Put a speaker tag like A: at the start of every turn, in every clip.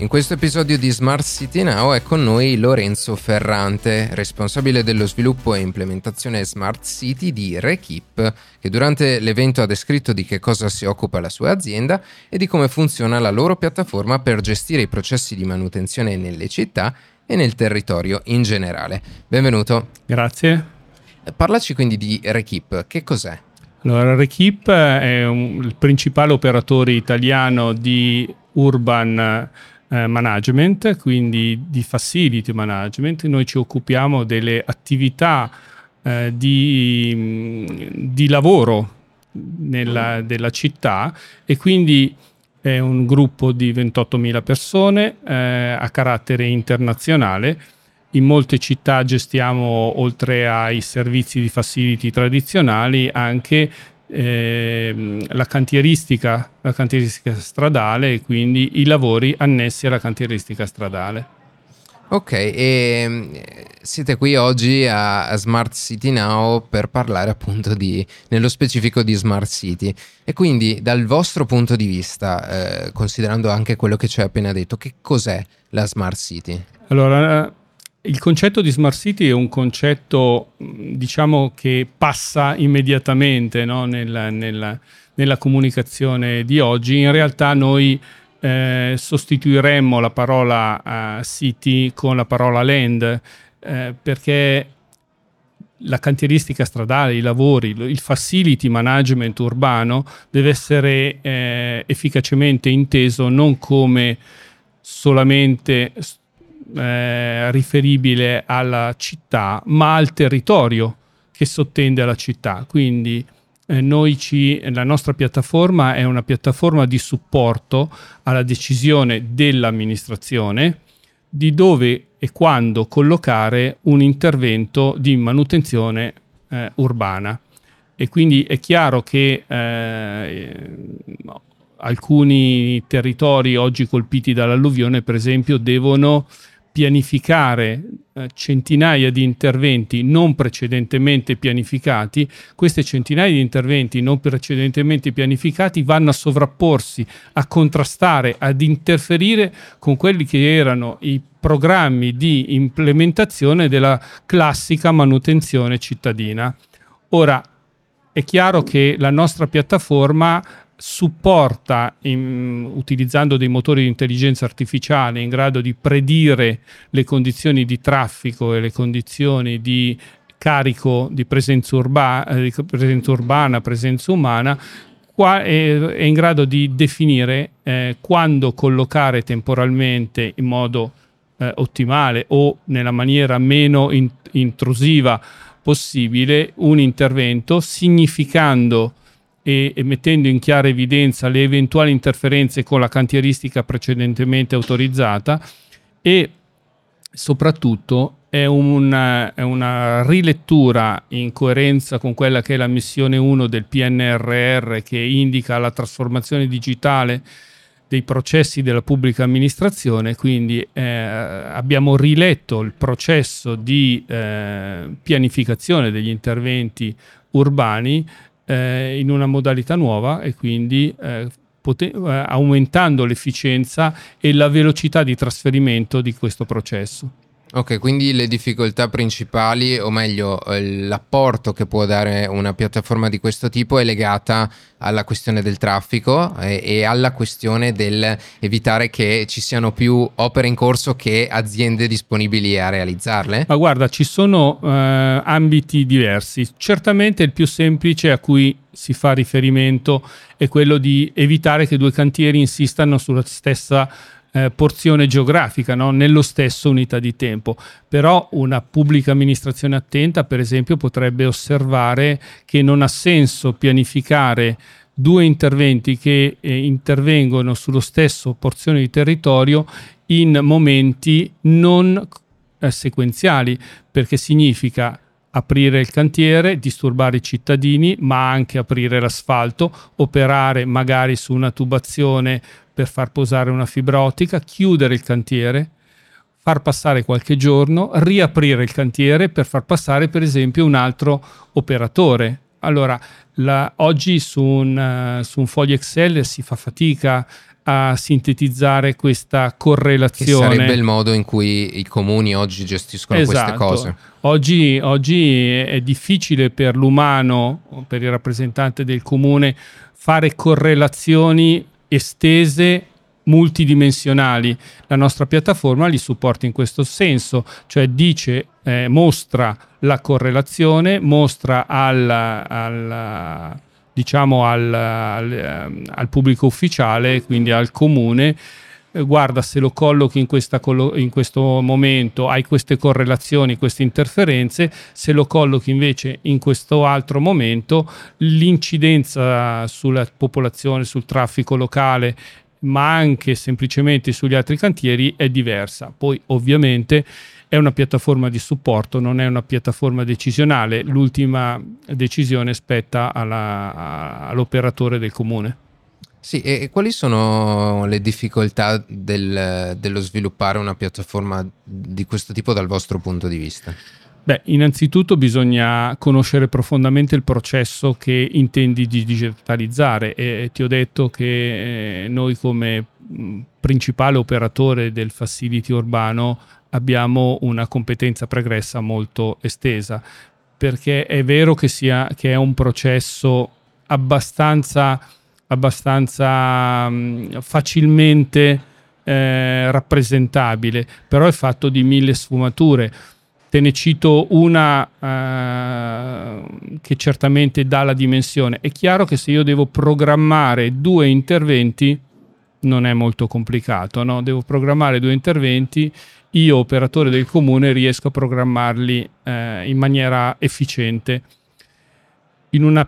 A: In questo episodio di Smart City Now è con noi Lorenzo Ferrante, responsabile dello sviluppo e implementazione Smart City di Rekip, che durante l'evento ha descritto di che cosa si occupa la sua azienda e di come funziona la loro piattaforma per gestire i processi di manutenzione nelle città e nel territorio in generale. Benvenuto.
B: Grazie.
A: Parlaci quindi di Rekip, che cos'è?
B: Allora, Rekip è un, il principale operatore italiano di urban eh, management, quindi di facility management. Noi ci occupiamo delle attività eh, di, di, lavoro nella, della città e quindi è un gruppo di 28.000 persone eh, a carattere internazionale. In molte città gestiamo, oltre ai servizi di facility tradizionali, anche eh, la, cantieristica, la cantieristica stradale e quindi i lavori annessi alla cantieristica stradale.
A: Ok, e mm, siete qui oggi a Smart City Now per parlare appunto di, nello specifico di Smart City. E quindi dal vostro punto di vista, eh, considerando anche quello che ci hai appena detto, che cos'è la Smart City?
B: Allora, il concetto di smart city è un concetto diciamo che passa immediatamente no? nella, nella, nella, comunicazione di oggi. In realtà noi eh, sostituiremmo la parola uh, city con la parola land eh, perché la cantieristica stradale, i lavori, il facility management urbano deve essere eh, efficacemente inteso non come solamente eh, riferibile alla città, ma al territorio che sottende alla città. Quindi eh, ci, la nostra piattaforma è una piattaforma di supporto alla decisione dell'amministrazione di dove e quando collocare un intervento di manutenzione eh, urbana. E quindi è chiaro che eh, alcuni territori oggi colpiti dall'alluvione, per esempio, devono pianificare eh, centinaia di interventi non precedentemente pianificati, queste centinaia di interventi non precedentemente pianificati vanno a sovrapporsi, a contrastare, ad interferire con quelli che erano i programmi di implementazione della classica manutenzione cittadina. Ora, è chiaro che la nostra piattaforma supporta, in, utilizzando dei motori di intelligenza artificiale in grado di predire le condizioni di traffico e le condizioni di carico di presenza, urba, eh, presenza urbana, presenza umana, qua è, è, in grado di definire eh, quando collocare temporalmente in modo eh, ottimale o nella maniera meno in, intrusiva possibile un intervento, significando e, e, mettendo in chiara evidenza le eventuali interferenze con la cantieristica precedentemente autorizzata e soprattutto è una, è una, rilettura in coerenza con quella che è la missione 1 del PNRR che indica la trasformazione digitale dei processi della pubblica amministrazione, quindi eh, abbiamo riletto il processo di eh, pianificazione degli interventi urbani eh, in una modalità nuova e quindi eh, poten- eh, aumentando l'efficienza e la velocità di trasferimento di questo processo.
A: Ok, quindi le difficoltà principali, o meglio, eh, l'apporto che può dare una piattaforma di questo tipo è legata alla questione del traffico e, e alla questione del evitare che ci siano più opere in corso che aziende disponibili a realizzarle?
B: Ma guarda, ci sono eh, ambiti diversi. Certamente il più semplice a cui si fa riferimento è quello di evitare che due cantieri insistano sulla stessa eh, porzione geografica, no? nello stesso unità di tempo. Però una pubblica amministrazione attenta, per esempio, potrebbe osservare che non ha senso pianificare due interventi che eh, intervengono sullo stesso porzione di territorio in momenti non eh, sequenziali, perché significa aprire il cantiere, disturbare i cittadini, ma anche aprire l'asfalto, operare magari su una tubazione per far posare una fibra ottica, chiudere il cantiere, far passare qualche giorno, riaprire il cantiere per far passare per esempio un altro operatore. Allora, La, oggi su un, uh, su un foglio Excel si fa fatica a sintetizzare questa correlazione.
A: Che sarebbe il modo in cui i comuni oggi gestiscono
B: esatto.
A: queste cose.
B: Oggi, oggi è difficile per l'umano, per il rappresentante del comune, fare correlazioni estese multidimensionali. La nostra piattaforma li supporta in questo senso, cioè dice, eh, mostra la correlazione, mostra al, al diciamo al, al, ehm, pubblico ufficiale, quindi al comune, eh, guarda se lo collochi in, questa, in, questo momento hai queste correlazioni, queste interferenze, se lo collochi invece in questo altro momento l'incidenza sulla popolazione, sul traffico locale ma anche semplicemente sugli altri cantieri è diversa. Poi ovviamente è una piattaforma di supporto, non è una piattaforma decisionale, l'ultima decisione spetta alla, all'operatore del comune.
A: Sì, e quali sono le difficoltà del, dello sviluppare una piattaforma di questo tipo dal vostro punto di vista?
B: Beh, innanzitutto bisogna conoscere profondamente il processo che intendi di digitalizzare e ti ho detto che eh, noi come principale operatore del facility urbano abbiamo una competenza pregressa molto estesa perché è vero che, sia, che è un processo abbastanza, abbastanza mh, facilmente eh, rappresentabile, però è fatto di mille sfumature Te ne cito una uh, che certamente dà la dimensione. È chiaro che se io devo programmare due interventi, non è molto complicato, no? Devo programmare due interventi, io operatore del comune riesco a programmarli eh, in maniera efficiente. In una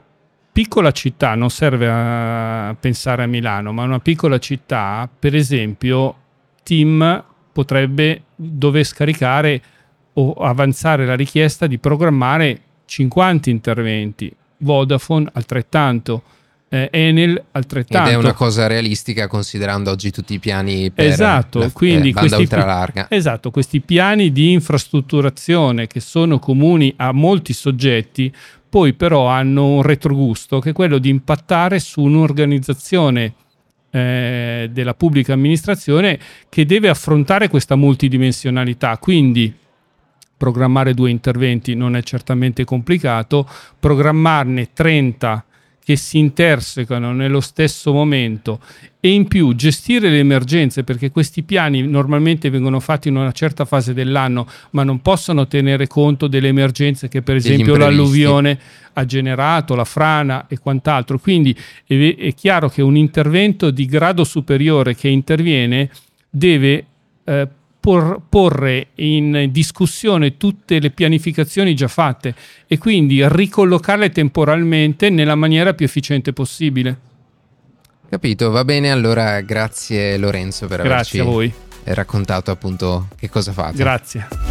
B: piccola città, non serve a pensare a Milano, ma una piccola città, per esempio, Team potrebbe dover scaricare o avanzare la richiesta di programmare 50 interventi, Vodafone altrettanto, eh, Enel altrettanto.
A: Ed è una cosa realistica considerando oggi tutti i piani per
B: esatto,
A: la,
B: quindi
A: eh, banda
B: questi,
A: ultralarga.
B: Esatto, questi piani di infrastrutturazione che sono comuni a molti soggetti, poi però hanno un retrogusto che è quello di impattare su un'organizzazione eh, della pubblica amministrazione che deve affrontare questa multidimensionalità. Quindi programmare due interventi non è certamente complicato, programmarne 30 che si intersecano nello stesso momento e in più gestire le emergenze perché questi piani normalmente vengono fatti in una certa fase dell'anno ma non possono tenere conto delle emergenze che per esempio l'alluvione ha generato, la frana e quant'altro. Quindi è, è chiaro che un intervento di grado superiore che interviene deve eh, por, porre in discussione tutte le pianificazioni già fatte e quindi ricollocarle temporalmente nella maniera più efficiente possibile.
A: Capito, va bene, allora grazie Lorenzo per
B: grazie
A: averci raccontato appunto che cosa fate.
B: Grazie.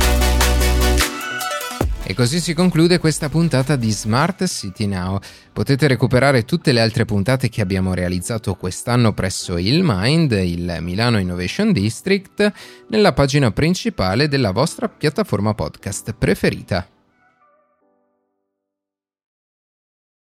A: E così si conclude questa puntata di Smart City Now. Potete recuperare tutte le altre puntate che abbiamo realizzato quest'anno presso il Mind, il Milano Innovation District, nella pagina principale della vostra piattaforma podcast preferita.